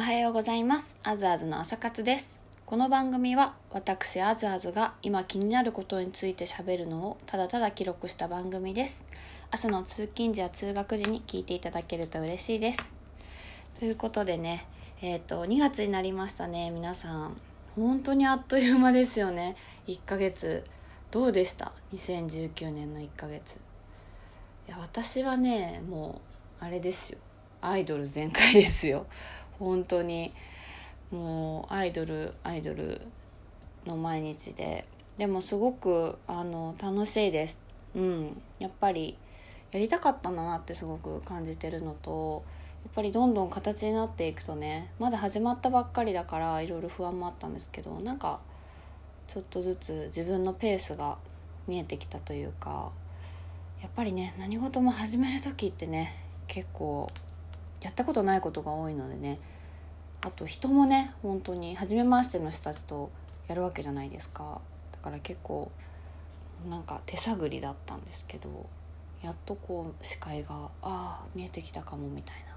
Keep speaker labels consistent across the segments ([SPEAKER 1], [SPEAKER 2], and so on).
[SPEAKER 1] おはようございます。あずあずの朝活です。この番組は私あずあずが今気になることについて喋るのをただただ記録した番組です。朝の通勤時や通学時に聞いていただけると嬉しいです。ということでね、えっ、と2月になりましたね。皆さん本当にあっという間ですよね。1ヶ月どうでした ?2019 年の1ヶ月。いや私はねもうあれですよアイドル全開ですよ本当にもうアイドルアイドルの毎日ででもすごくあの楽しいです。うん。やっぱりやりたかったんだなってすごく感じてるのとやっぱりどんどん形になっていくとねまだ始まったばっかりだからいろいろ不安もあったんですけどなんかちょっとずつ自分のペースが見えてきたというかやっぱりね何事も始める時ってね結構やったことないことが多いのでね。あと人もね本当に初めましての人たちとやるわけじゃないですか。だから結構なんか手探りだったんですけどやっとこう視界がああ見えてきたかもみたいな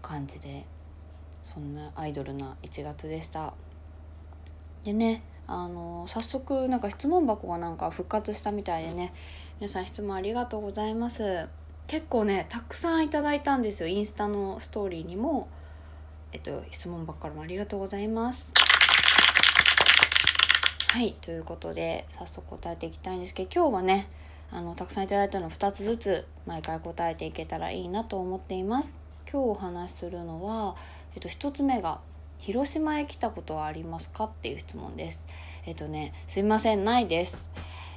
[SPEAKER 1] 感じでそんなアイドルな1月でした。でねあの早速なんか質問箱がなんか復活したみたいでね皆さん質問ありがとうございます。結構ねたくさんいただいたんですよ。インスタのストーリーにも。えっと質問ばっかりもありがとうございます。はいということで早速答えていきたいんですけど今日はねあのたくさんいただいたの2つずつ毎回答えていけたらいいなと思っています。今日お話しするのは、えっと、1つ目が広島へ来たことはありますかっていう質問です。えっとねすいませんないです。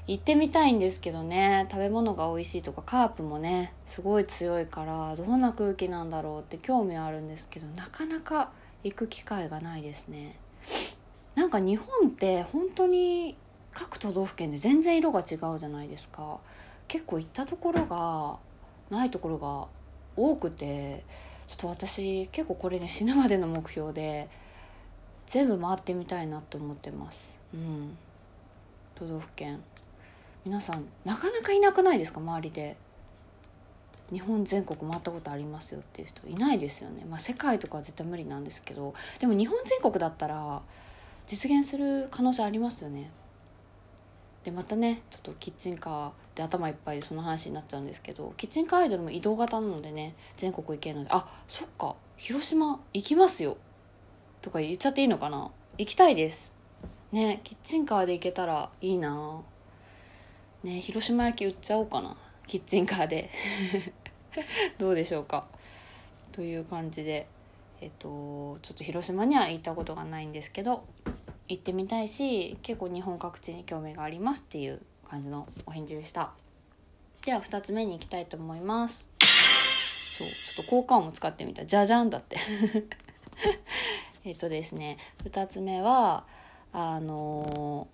[SPEAKER 1] 行ってみたいんですけどね。食べ物が美味しいとかカープもねすごい強いからどんな空気なんだろうって興味はあるんですけどなかなか行く機会がないですね。なんか日本って本当に各都道府県で全然色が違うじゃないですか。結構行ったところがないところが多くてちょっと私結構これね死ぬまでの目標で全部回ってみたいなって思ってます。うん。都道府県。皆さんなかなかいなくないですか？周りで。日本全国回ったことありますよっていう人いないですよね。まあ世界とかは絶対無理なんですけど。でも日本全国だったら実現する可能性ありますよね。でまたねちょっとキッチンカーで頭いっぱいでその話になっちゃうんですけど。キッチンカーアイドルも移動型なのでね全国行けるので。あそっか。広島行きますよ。とか言っちゃっていいのかな。行きたいです。ねキッチンカーで行けたらいいな。ね広島焼き売っちゃおうかな。キッチンカーで。どうでしょうか。という感じでえっとちょっと広島には行ったことがないんですけど行ってみたいし結構日本各地に興味がありますっていう感じのお返事でした。では2つ目に行きたいと思います。そうちょっと効果音も使ってみた。じゃじゃんだって。えっとですね2つ目はあの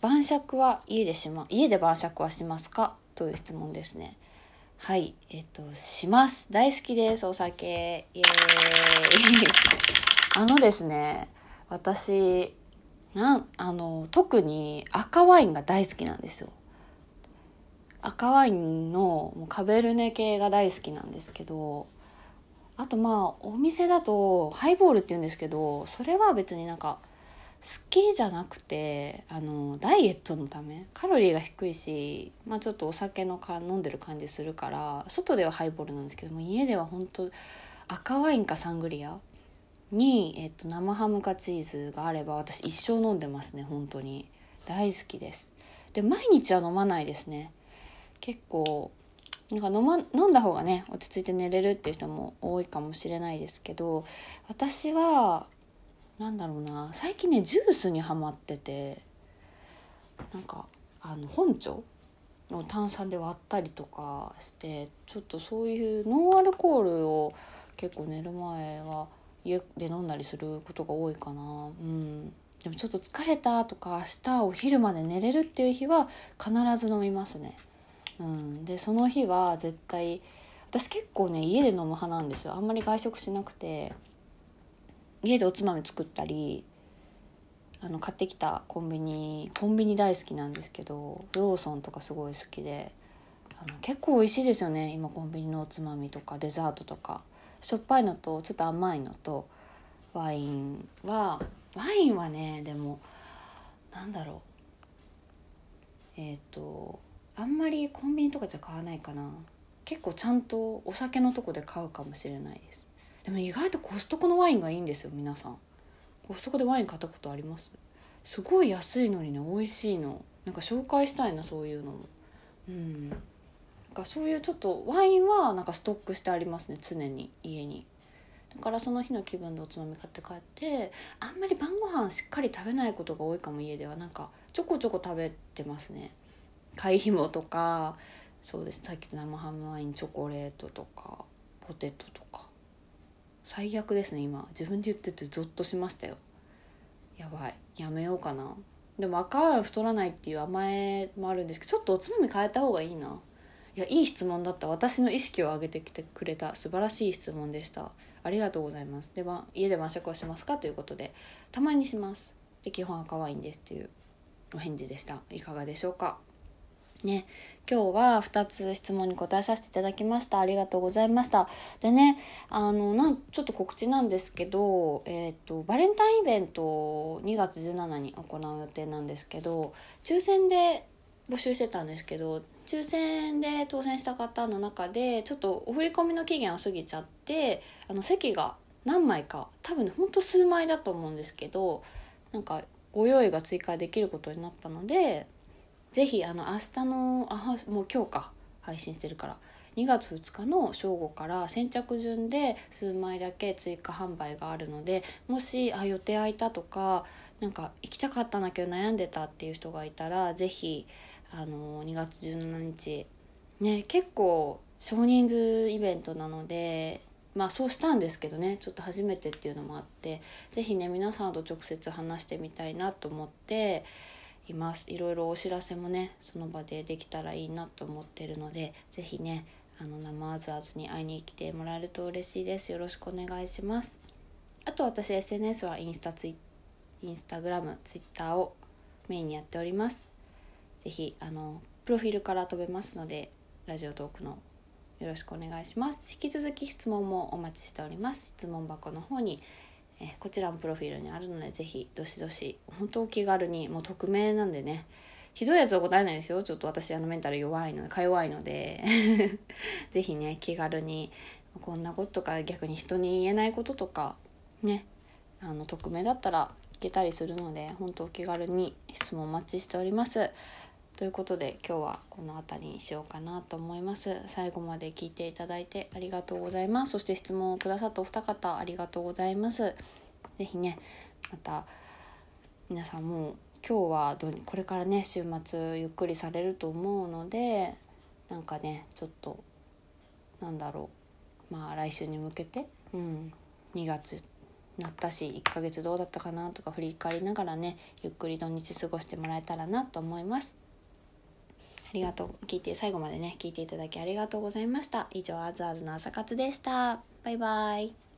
[SPEAKER 1] 晩酌は家でしま家で晩酌はしますか？という質問ですね。はいえっとします。大好きですお酒。イエーイ。あのですね私なんあの特に赤ワインが大好きなんですよ。赤ワインのもうカベルネ系が大好きなんですけどあとまあお店だとハイボールって言うんですけどそれは別になんかきじゃなくてあのダイエットのためカロリーが低いし、まあ、ちょっとお酒のか飲んでる感じするから外ではハイボールなんですけども家では本当赤ワインかサングリアに、えっと、生ハムかチーズがあれば私一生飲んでますね本当に。大好きです。で毎日は飲まないですね。結構なんか飲,、ま、飲んだ方がね落ち着いて寝れるっていう人も多いかもしれないですけど私はなんだろうな。最近ねジュースにはまっててなんかあの本茶を炭酸で割ったりとかしてちょっとそういうノンアルコールを結構寝る前は家で飲んだりすることが多いかな。うん。でもちょっと疲れたとか明日お昼まで寝れるっていう日は必ず飲みますね。うん。でその日は絶対私結構ね家で飲む派なんですよ。あんまり外食しなくて。家でおつまみ作ったりあの買ってきたコンビニコンビニ大好きなんですけどローソンとかすごい好きであの結構美味しいですよね。今コンビニのおつまみとかデザートとか。しょっぱいのとちょっと甘いのとワインはワインはねでもなんだろう。えっ、とあんまりコンビニとかじゃ買わないかな。結構ちゃんとお酒のとこで買うかもしれないです。でも意外とコストコのワインがいいんですよ皆さん。コストコでワイン買ったことあります？すごい安いのにね美味しいの。なんか紹介したいなそういうのも。うん。なんかそういうちょっとワインはなんかストックしてありますね常に家に。だからその日の気分でおつまみ買って帰ってあんまり晩ご飯しっかり食べないことが多いかも家では。なんかちょこちょこ食べてますね。貝ひもとかそうです。さっきの生ハムワインチョコレートとかポテトとか。最悪ですね今。自分で言っててゾッとしましたよ。やばい。やめようかな。でも赤ワイン太らないっていう甘えもあるんですけどちょっとおつまみ変えた方がいいな。いやいい質問だった。私の意識を上げてきてくれた。素晴らしい質問でした。ありがとうございます。では家で晩酌をしますかということでたまにします。で基本赤ワインですっていうお返事でした。いかがでしょうか？ね、今日は2つ質問に答えさせていただきました。ありがとうございました。でね、あの、なん、ちょっと告知なんですけど、えっ、ー、と、バレンタインイベントを2月17日に行う予定なんですけど、抽選で募集してたんですけど、抽選で当選した方の中で、ちょっとお振り込みの期限を過ぎちゃって、あの、席が何枚か、多分ね、ほんと数枚だと思うんですけど、なんか、ご用意が追加できることになったので、ぜひあの明日のあもう今日か。配信してるから。2月2日の正午から先着順で数枚だけ追加販売があるのでもしあ予定空いたとかなんか行きたかったんだけど悩んでたっていう人がいたらぜひあの2月17日ね結構少人数イベントなのでまあそうしたんですけどね。ちょっと初めてっていうのもあって是非ね皆さんと直接話してみたいなと思っています。いろいろお知らせもねその場でできたらいいなと思ってるので是非ねあの生あずあずに会いに来てもらえると嬉しいです。よろしくお願いします。あと私 SNS はインスタツイインスタグラムツイッターをメインにやっております。是非あのプロフィールから飛べますのでラジオトークのよろしくお願いします。引き続き質問もお待ちしております。質問箱の方にえこちらもプロフィールにあるのでぜひどしどし本当お気軽にもう匿名なんでね。ひどいやつは答えないですよ。ちょっと私あのメンタル弱いのでか弱いので。ぜひね気軽にこんなこととか逆に人に言えないこととかね。あの匿名だったら聞けたりするので本当お気軽に質問お待ちしております。ということで今日はこの辺りにしようかなと思います。最後まで聞いていただいてありがとうございます。そして質問をくださったお二方ありがとうございます。是非ねまた皆さんも今日はどうこれからね週末ゆっくりされると思うのでなんかねちょっとなんだろう。まあ来週に向けてうん2月なったし1ヶ月どうだったかなとか振り返りながらねゆっくり土日過ごしてもらえたらなと思います。りがとう。聞いて、最後までね、聞いていただきありがとうございました。以上、あずあずの朝活でした。バイバイ。